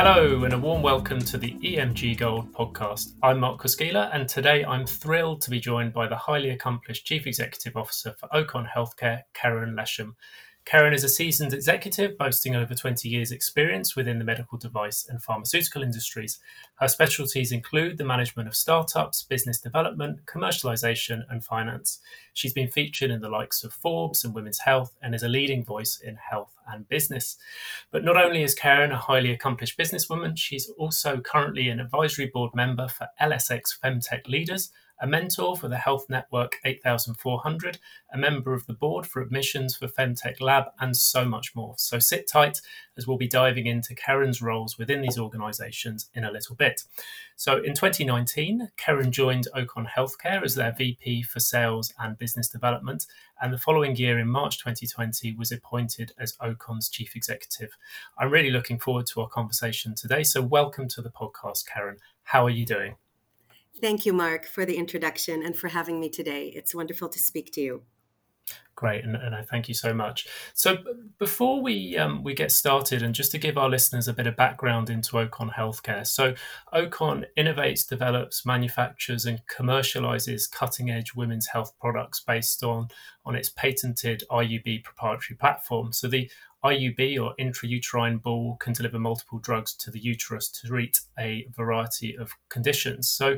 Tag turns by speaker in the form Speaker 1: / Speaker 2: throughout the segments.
Speaker 1: Hello, and a warm welcome to the EMG Gold podcast. I'm Mark Koskila, and today I'm thrilled to be joined by the highly accomplished Chief Executive Officer for Ocon Healthcare, Keren Leshem. Keren is a seasoned executive boasting over 20 years' experience within the medical device and pharmaceutical industries. Her specialties include the management of startups, business development, commercialization, and finance. She's been featured in the likes of Forbes and Women's Health and is a leading voice in health and business. But not only is Keren a highly accomplished businesswoman, she's also currently an advisory board member for LSX Femtech Leaders a mentor for the Health Network 8400, a member of the board for admissions for Femtech Lab, and so much more. So sit tight as we'll be diving into Keren's roles within these organisations in a little bit. So in 2019, Keren joined Ocon Healthcare as their VP for Sales and Business Development, and the following year, in March 2020, was appointed as Ocon's Chief Executive. I'm really looking forward to our conversation today. So welcome to the podcast, Keren. How are you doing?
Speaker 2: Thank you, Mark, for the introduction and for having me today. It's wonderful to speak to you.
Speaker 1: Great, and, and I thank you so much. So, before we um, we get started, and just to give our listeners a bit of background into Ocon Healthcare, so Ocon innovates, develops, manufactures, and commercializes cutting edge women's health products based on on its patented IUB proprietary platform. So the IUB or intrauterine ball can deliver multiple drugs to the uterus to treat a variety of conditions. So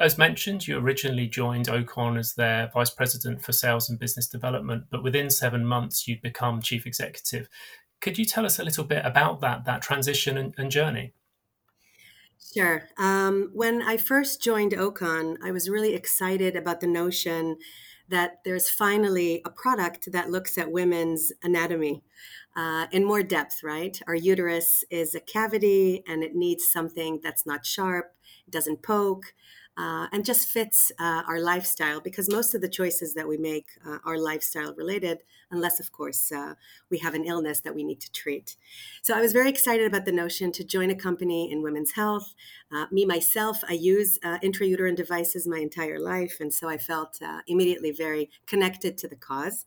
Speaker 1: as mentioned, you originally joined Ocon as their vice president for sales and business development, but within seven months you'd become chief executive. Could you tell us a little bit about that that transition and, and journey?
Speaker 2: Sure. Um, when I first joined Ocon, I was really excited about the notion that there's finally a product that looks at women's anatomy uh, in more depth, right? Our uterus is a cavity and it needs something that's not sharp, it doesn't poke, uh, and just fits uh, our lifestyle because most of the choices that we make uh, are lifestyle related, unless, of course, uh, we have an illness that we need to treat. So I was very excited about the notion to join a company in women's health. Uh, me, myself, I use uh, intrauterine devices my entire life, and so I felt immediately very connected to the cause.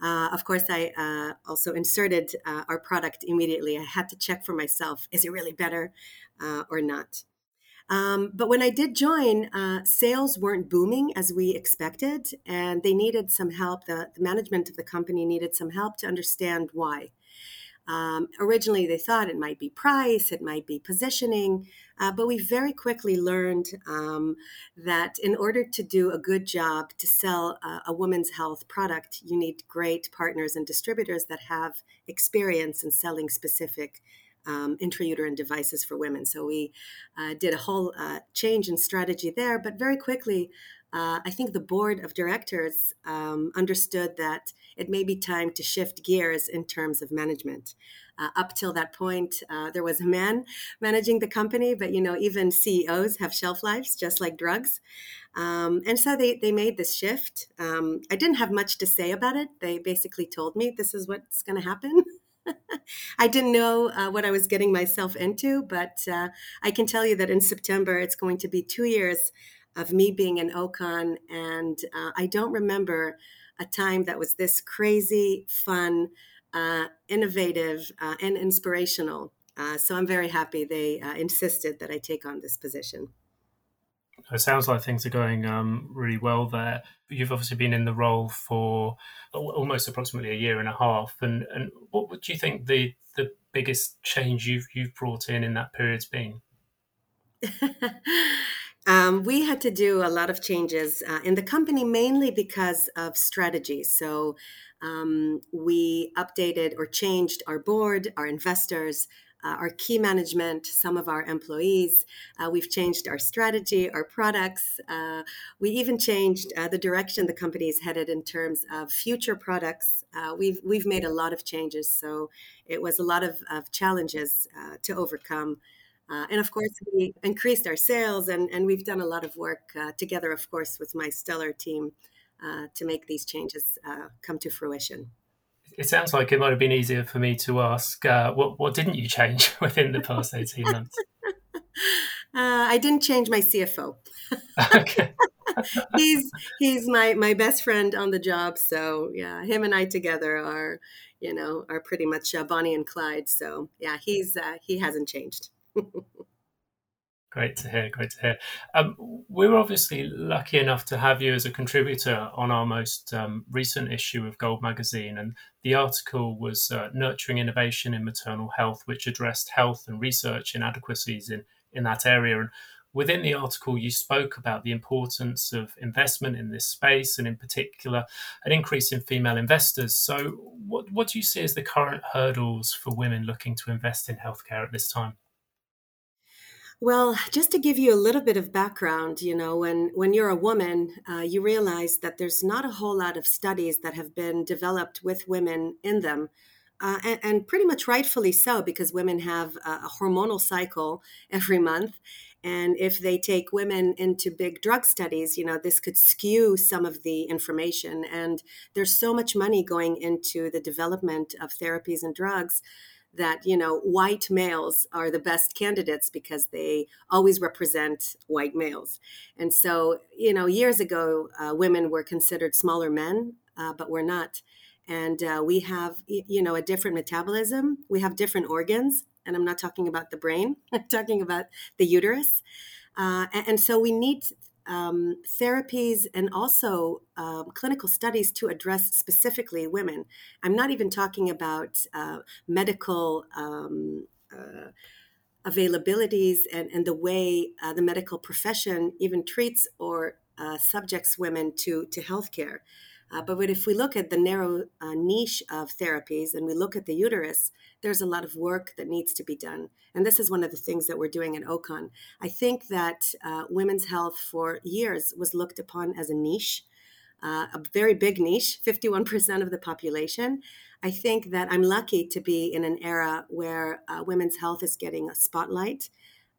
Speaker 2: Uh, of course, I uh, also inserted uh, our product immediately. I had to check for myself is it really better or not? Um, but when I did join, uh, sales weren't booming as we expected, and they needed some help. The, the management of the company needed some help to understand why. Um, originally, they thought it might be price, it might be positioning, uh, but we very quickly learned um, that in order to do a good job to sell uh, a woman's health product, you need great partners and distributors that have experience in selling specific um, intrauterine devices for women. So we uh, did a whole uh, change in strategy there, but very quickly, uh, I think the board of directors um, understood that it may be time to shift gears in terms of management. Uh, up till that point, uh, there was a man managing the company, but you know, even CEOs have shelf lives, just like drugs. Um, and so they, they made this shift. Um, I didn't have much to say about it. They basically told me this is what's going to happen. I didn't know uh, what I was getting myself into, but uh, I can tell you that in September it's going to be two years of me being in Ocon, and uh, I don't remember a time that was this crazy, fun, uh, innovative, uh, and inspirational. Uh, so I'm very happy they insisted that I take on this position.
Speaker 1: It sounds like things are going um, really well there. You've obviously been in the role for almost approximately a year and a half. And, and what would you think the, the biggest change you've, you've brought in in that period's been?
Speaker 2: um, we had to do a lot of changes uh, in the company, mainly because of strategy. So um, we updated or changed our board, our investors, uh, our key management, some of our employees. Uh, we've changed our strategy, our products. Uh, we even changed uh, the direction the company is headed in terms of future products. Uh, we've we've made a lot of changes, so it was a lot of, of challenges uh, to overcome. and of course, we increased our sales, and, and we've done a lot of work together, of course, with my stellar team to make these changes come to fruition
Speaker 1: it sounds like it might have been easier for me to ask uh, what what didn't you change within the past 18 months
Speaker 2: uh, i didn't change my cfo
Speaker 1: okay
Speaker 2: he's he's my my best friend on the job. So yeah, him and I together are, you know, are pretty much uh, Bonnie and Clyde. So yeah, he's uh, he hasn't changed.
Speaker 1: Great to hear. Great to hear. Um, we were obviously lucky enough to have you as a contributor on our most um, recent issue of Gold Magazine, and the article was uh, "Nurturing Innovation in Maternal Health," which addressed health and research inadequacies in in that area. And within the article, you spoke about the importance of investment in this space, and in particular, an increase in female investors. So, what what do you see as the current hurdles for women looking to invest in healthcare at this time?
Speaker 2: Well, just to give you a little bit of background, you know, when when you're a woman, uh, you realize that there's not a whole lot of studies that have been developed with women in them, uh, and, and, pretty much rightfully so, because women have a, a hormonal cycle every month, and if they take women into big drug studies, you know, this could skew some of the information. And there's so much money going into the development of therapies and drugs that you know white males are the best candidates because they always represent white males. And so you know years ago uh, women were considered smaller men uh, but we're not. And uh, we have you know a different metabolism. We have different organs and i'm not talking about the brain i'm talking about the uterus. Uh, and, and so we need um, therapies and also um, clinical studies to address specifically women. I'm not even talking about uh, medical um, uh, availabilities and, and the way uh, the medical profession even treats or uh, subjects women to, to healthcare. Uh, but if we look at the narrow uh, niche of therapies and we look at the uterus, there's a lot of work that needs to be done. And this is one of the things that we're doing at OCON. I think that uh, women's health for years was looked upon as a niche, uh, a very big niche, 51% of the population. I think that I'm lucky to be in an era where uh, women's health is getting a spotlight.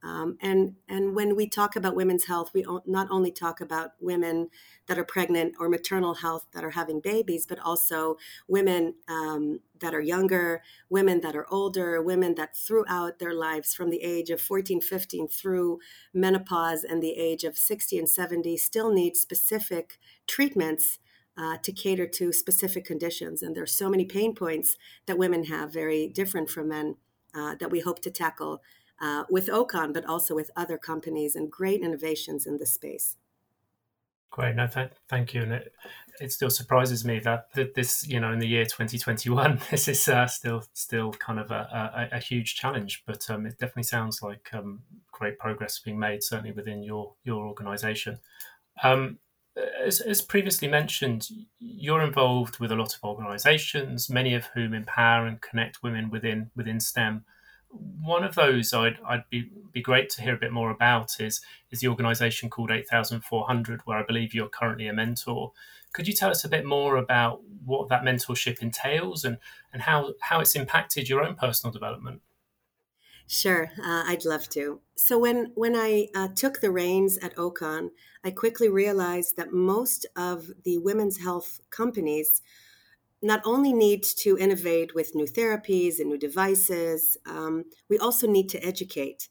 Speaker 2: Um, and and when we talk about women's health, we not only talk about women that are pregnant or maternal health that are having babies, but also women um, that are younger, women that are older, women that throughout their lives, from the age of 14, 15 through menopause and the age of 60 and 70, still need specific treatments uh, to cater to specific conditions. And there's so many pain points that women have, very different from men, uh, that we hope to tackle uh, with Ocon, but also with other companies and great innovations in this space.
Speaker 1: Great, no, th- thank you. And it, it still surprises me that, that this, you know, in the year 2021, this is uh, still still kind of a, a, a huge challenge. But um, it definitely sounds like um, great progress being made, certainly within your your organisation. Um, as, as, previously mentioned, you're involved with a lot of organisations, many of whom empower and connect women within within STEM one of those I'd, I'd be, be great to hear a bit more about is is the organisation called 8400, where I believe you're currently a mentor. Could you tell us a bit more about what that mentorship entails and, and how, how it's impacted your own personal development?
Speaker 2: Sure, uh, I'd love to. So when when I uh, took the reins at Ocon, I quickly realized that most of the women's health companies not only need to innovate with new therapies and new devices, um, we also need to educate.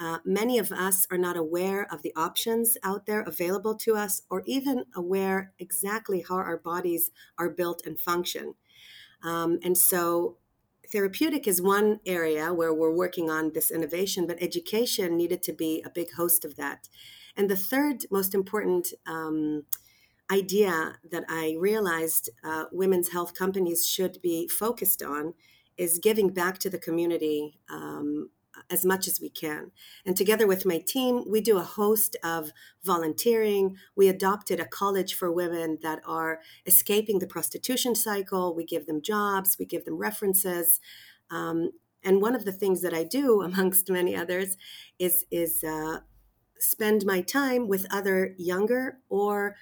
Speaker 2: Uh, many of us are not aware of the options out there available to us, or even aware exactly how our bodies are built and function. Um, and so, therapeutic is one area where we're working on this innovation, but education needed to be a big host of that. And the third most important um, idea that I realized uh, women's health companies should be focused on is giving back to the community um, as much as we can. And together with my team, we do a host of volunteering. We adopted a college for women that are escaping the prostitution cycle. We give them jobs, we give them references. Um, and one of the things that I do, amongst many others, is, is uh, spend my time with other younger or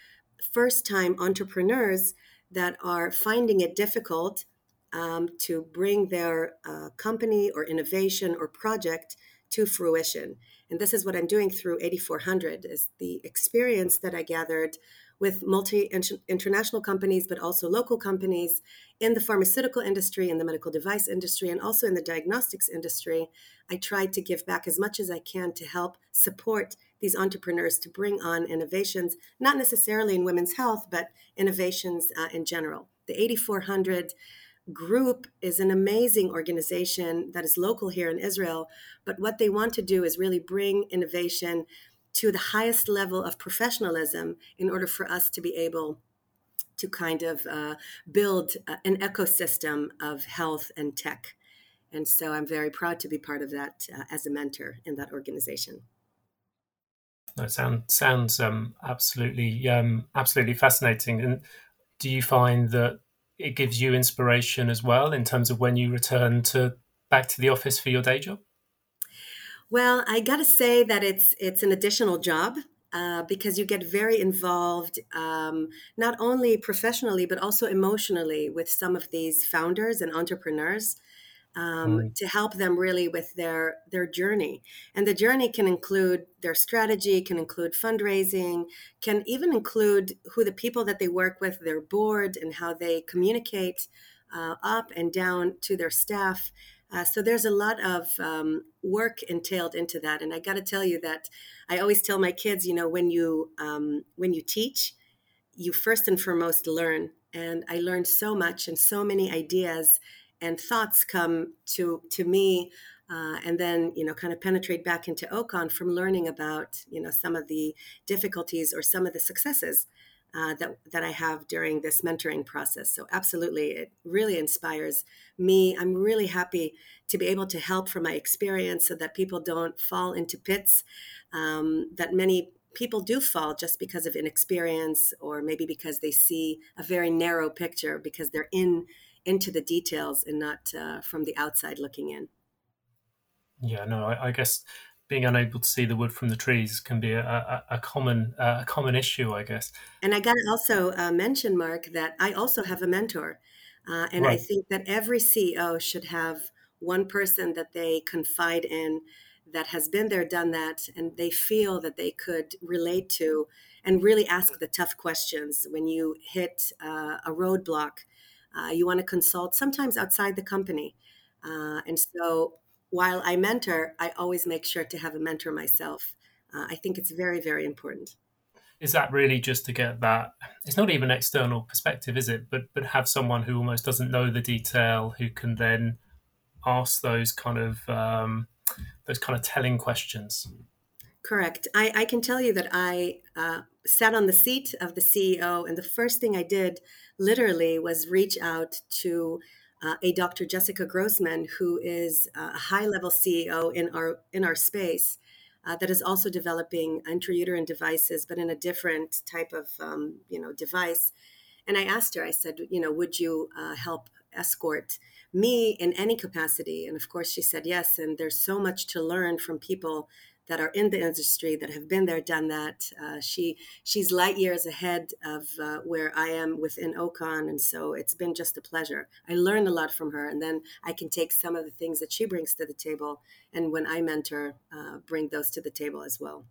Speaker 2: first time entrepreneurs that are finding it difficult um, to bring their uh, company or innovation or project to fruition. And this is what i'm doing through 8400 is the experience that i gathered with multi international companies, but also local companies in the pharmaceutical industry, in the medical device industry, and also in the diagnostics industry. I tried to give back as much as I can to help support these entrepreneurs to bring on innovations, not necessarily in women's health, but innovations uh, in general. The 8400 group is an amazing organization that is local here in Israel, but what they want to do is really bring innovation to the highest level of professionalism in order for us to be able to kind of uh, build uh, an ecosystem of health and tech. And so I'm very proud to be part of that uh, as a mentor in that organization.
Speaker 1: That sound, sounds um, absolutely um, absolutely fascinating. And do you find that it gives you inspiration as well in terms of when you return to back to the office for your day job?
Speaker 2: Well, I got to say that it's it's an additional job uh, because you get very involved, um, not only professionally but also emotionally with some of these founders and entrepreneurs um, mm. to help them really with their their journey. And the journey can include their strategy, can include fundraising, can even include who the people that they work with, their board, and how they communicate uh, up and down to their staff. Uh, so there's a lot of um, work entailed into that, and I got to tell you that I always tell my kids, you know, when you um, when you teach, you first and foremost learn, and I learned so much and so many ideas and thoughts come to to me uh, and then you know kind of penetrate back into ocon from learning about you know some of the difficulties or some of the successes uh, that that I have during this mentoring process. So absolutely, it really inspires me. I'm really happy to be able to help from my experience, so that people don't fall into pits um, that many people do fall just because of inexperience or maybe because they see a very narrow picture because they're in into the details and not uh, from the outside looking in.
Speaker 1: Yeah, no, I, I, guess being unable to see the wood from the trees can be a, a, a common uh, a common issue, I guess.
Speaker 2: And I got to also uh, mention, Mark, that I also have a mentor, uh, and right. I think that every CEO should have one person that they confide in that has been there, done that, and they feel that they could relate to and really ask the tough questions when you hit uh, a roadblock uh, you want to consult sometimes outside the company. Uh, and so while I mentor, I always make sure to have a mentor myself. Uh, I think it's very, very important.
Speaker 1: Is that really just to get that? It's not even external perspective, is it? But but have someone who almost doesn't know the detail who can then ask those kind of um, those kind of telling questions.
Speaker 2: Correct. I, I can tell you that I uh, sat on the seat of the CEO, and the first thing I did literally was reach out to uh, a Dr. Jessica Grossman, who is a high level CEO in our in our space. Uh, that is also developing intrauterine devices, but in a different type of um, you know device. And I asked her, I said, you know, would you uh, help escort me in any capacity? And of course, she said yes. And there's so much to learn from people that are in the industry that have been there, done that. Uh, she she's light years ahead of uh, where I am within Ocon, and so it's been just a pleasure. I learned a lot from her, and then I can take some of the things that she brings to the table, and when I mentor, uh, bring those to the table as well.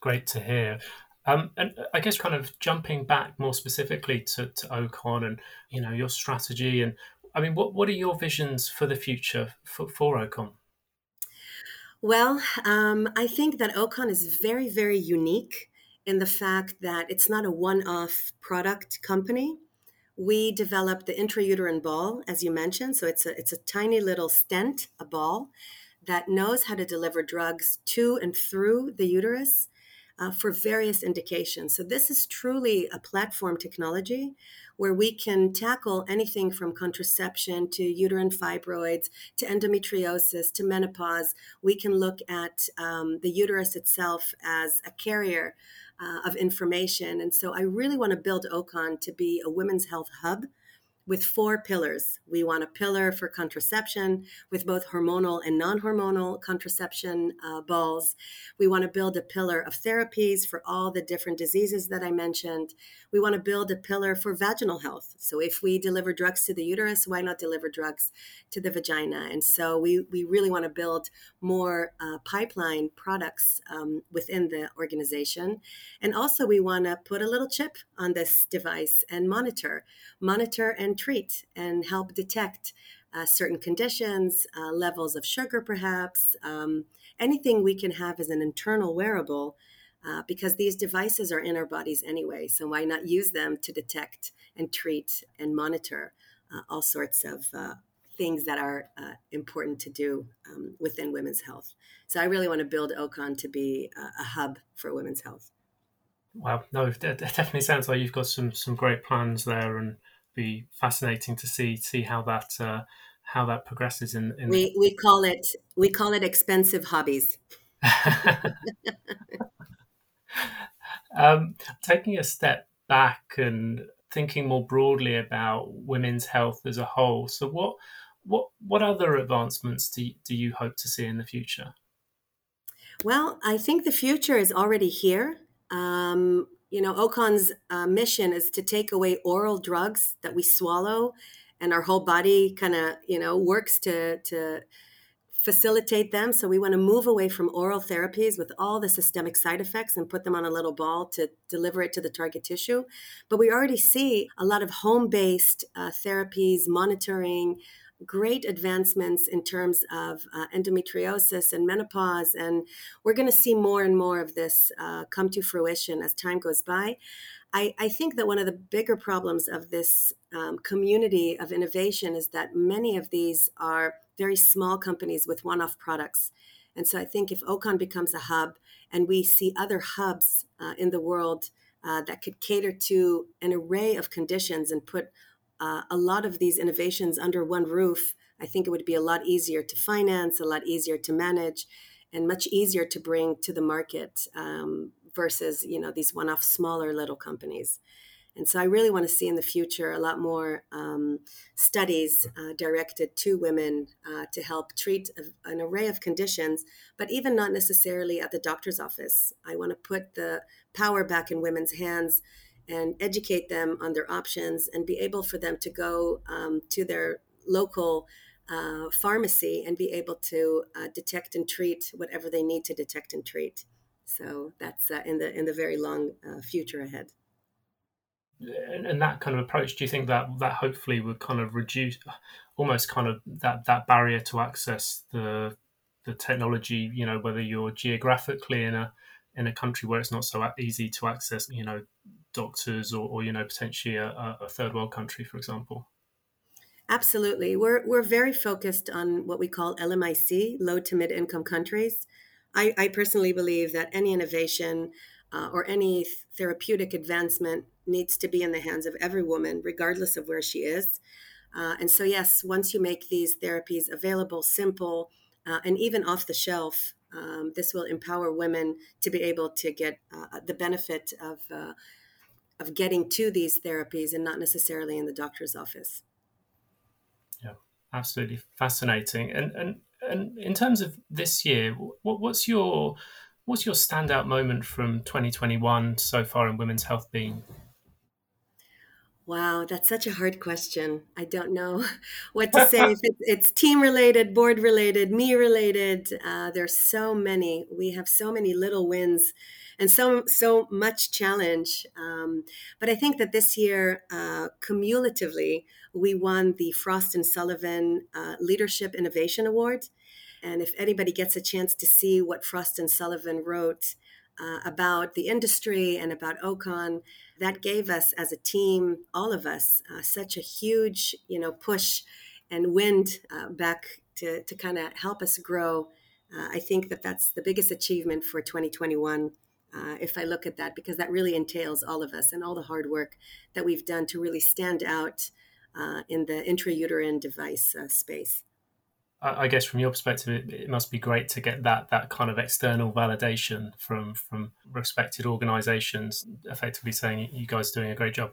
Speaker 1: Great to hear. Um, and I guess kind of jumping back more specifically to, to Ocon and you know your strategy and I mean what what are your visions for the future for, for Ocon?
Speaker 2: Well, um, I think that Ocon is very, very unique in the fact that it's not a one off product company. We developed the intrauterine ball, as you mentioned. So it's a, it's a tiny little stent, a ball, that knows how to deliver drugs to and through the uterus uh, for various indications. So this is truly a platform technology where we can tackle anything from contraception to uterine fibroids to endometriosis to menopause. We can look at um, the uterus itself as a carrier uh, of information. And so I really want to build Ocon to be a women's health hub with four pillars. We want a pillar for contraception with both hormonal and non hormonal contraception uh, balls. We want to build a pillar of therapies for all the different diseases that I mentioned. We want to build a pillar for vaginal health. So, if we deliver drugs to the uterus, why not deliver drugs to the vagina? And so, we, we really want to build more uh, pipeline products um, within the organization. And also, we want to put a little chip on this device and monitor, monitor and treat and help detect uh, certain conditions, uh, levels of sugar, perhaps, um, anything we can have as an internal wearable. Uh, because these devices are in our bodies anyway, so why not use them to detect and treat and monitor uh, all sorts of uh, things that are uh, important to do um, within women's health. So I really want to build Ocon to be a, a hub for women's health.
Speaker 1: Wow, no, it definitely sounds like you've got some some great plans there, and be fascinating to see see how that uh, how that progresses. In, in
Speaker 2: we we call it we call it expensive hobbies.
Speaker 1: um, taking a step back and thinking more broadly about women's health as a whole. So, what what what other advancements do you, do you hope to see in the future?
Speaker 2: Well, I think the future is already here. Um, you know, Ocon's uh, mission is to take away oral drugs that we swallow, and our whole body kind of, you know, works to to facilitate them. So we want to move away from oral therapies with all the systemic side effects and put them on a little ball to deliver it to the target tissue. But we already see a lot of home-based uh, therapies, monitoring, great advancements in terms of uh, endometriosis and menopause. And we're going to see more and more of this uh, come to fruition as time goes by. I, I, think that one of the bigger problems of this um, community of innovation is that many of these are very small companies with one off products. And so I think if Ocon becomes a hub and we see other hubs uh, in the world uh, that could cater to an array of conditions and put uh, a lot of these innovations under one roof, I think it would be a lot easier to finance, a lot easier to manage, and much easier to bring to the market um, versus you know these one-off smaller little companies. And so I really want to see in the future a lot more um, studies uh, directed to women uh, to help treat a, an array of conditions, but even not necessarily at the doctor's office. I want to put the power back in women's hands and educate them on their options and be able for them to go um, to their local uh, pharmacy and be able to uh, detect and treat whatever they need to detect and treat. So that's uh, in the in the very long uh, future ahead.
Speaker 1: And, and, that kind of approach, do you think that that hopefully would kind of reduce, almost kind of that that barrier to access the the technology? You know, whether you're geographically in a in a country where it's not so easy to access, you know, doctors or, or you know potentially a, a third world country for example?
Speaker 2: Absolutely. We're, we're very focused on what we call lmic low to mid income countries. I, I personally believe that any innovation uh, or any therapeutic advancement needs to be in the hands of every woman regardless of where she is. Uh, and so yes once you make these therapies available simple uh, and even off the shelf um, this will empower women to be able to get uh, the benefit of uh, of getting to these therapies and not necessarily in the doctor's office.
Speaker 1: Yeah, absolutely fascinating. And and and in terms of this year, what, what's your what's your standout moment from 2021 so far in women's health being?
Speaker 2: Wow, that's such a hard question. I don't know what to say. if it's, it's, team related, board related, me related, uh, there's so many. We have so many little wins and so so much challenge. Um, but I think that this year, uh, cumulatively, we won the Frost and Sullivan uh, Leadership Innovation Award. And if anybody gets a chance to see what Frost and Sullivan wrote uh, about the industry and about Ocon, that gave us as a team, all of us, uh, such a huge, you know, push and wind uh, back to, to kind of help us grow. Uh, I think that that's the biggest achievement for 2021 uh, if I look at that, because that really entails all of us and all the hard work that we've done to really stand out uh, in the intrauterine device uh, space.
Speaker 1: I guess from your perspective, it, it, must be great to get that that kind of external validation from from respected organisations, effectively saying you guys are doing a great job.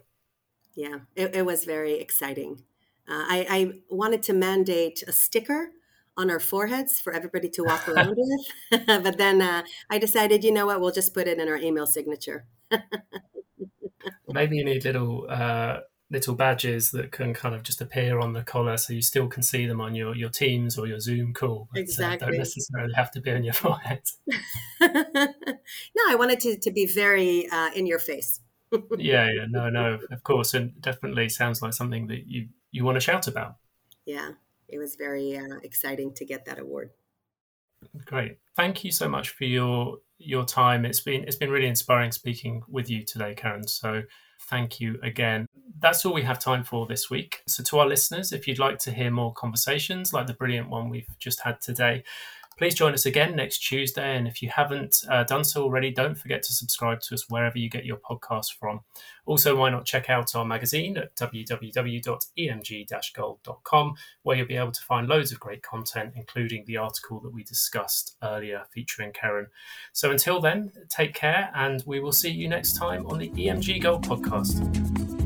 Speaker 2: Yeah, it, it was very exciting. Uh, I, I wanted to mandate a sticker on our foreheads for everybody to walk around with. but then uh, I decided, you know what, we'll just put it in our email signature.
Speaker 1: Maybe you need little uh, little badges that can kind of just appear on the collar, so you still can see them on your your Teams or your Zoom call. But,
Speaker 2: exactly.
Speaker 1: Uh, don't necessarily have to be on your forehead.
Speaker 2: no, I wanted to to be very uh, in your face.
Speaker 1: yeah, yeah, no, no, of course, and definitely sounds like something that you you want to shout about.
Speaker 2: Yeah, it was very uh, exciting to get that award.
Speaker 1: Great. Thank you so much for your your time. It's been it's been really inspiring speaking with you today, Keren. So thank you again. That's all we have time for this week. So to our listeners, if you'd like to hear more conversations like the brilliant one we've just had today, Please join us again next Tuesday. And if you haven't uh, done so already, don't forget to subscribe to us wherever you get your podcast from. Also, why not check out our magazine at www.emg gold.com, where you'll be able to find loads of great content, including the article that we discussed earlier featuring Keren. So until then, take care, and we will see you next time on the EMG Gold podcast.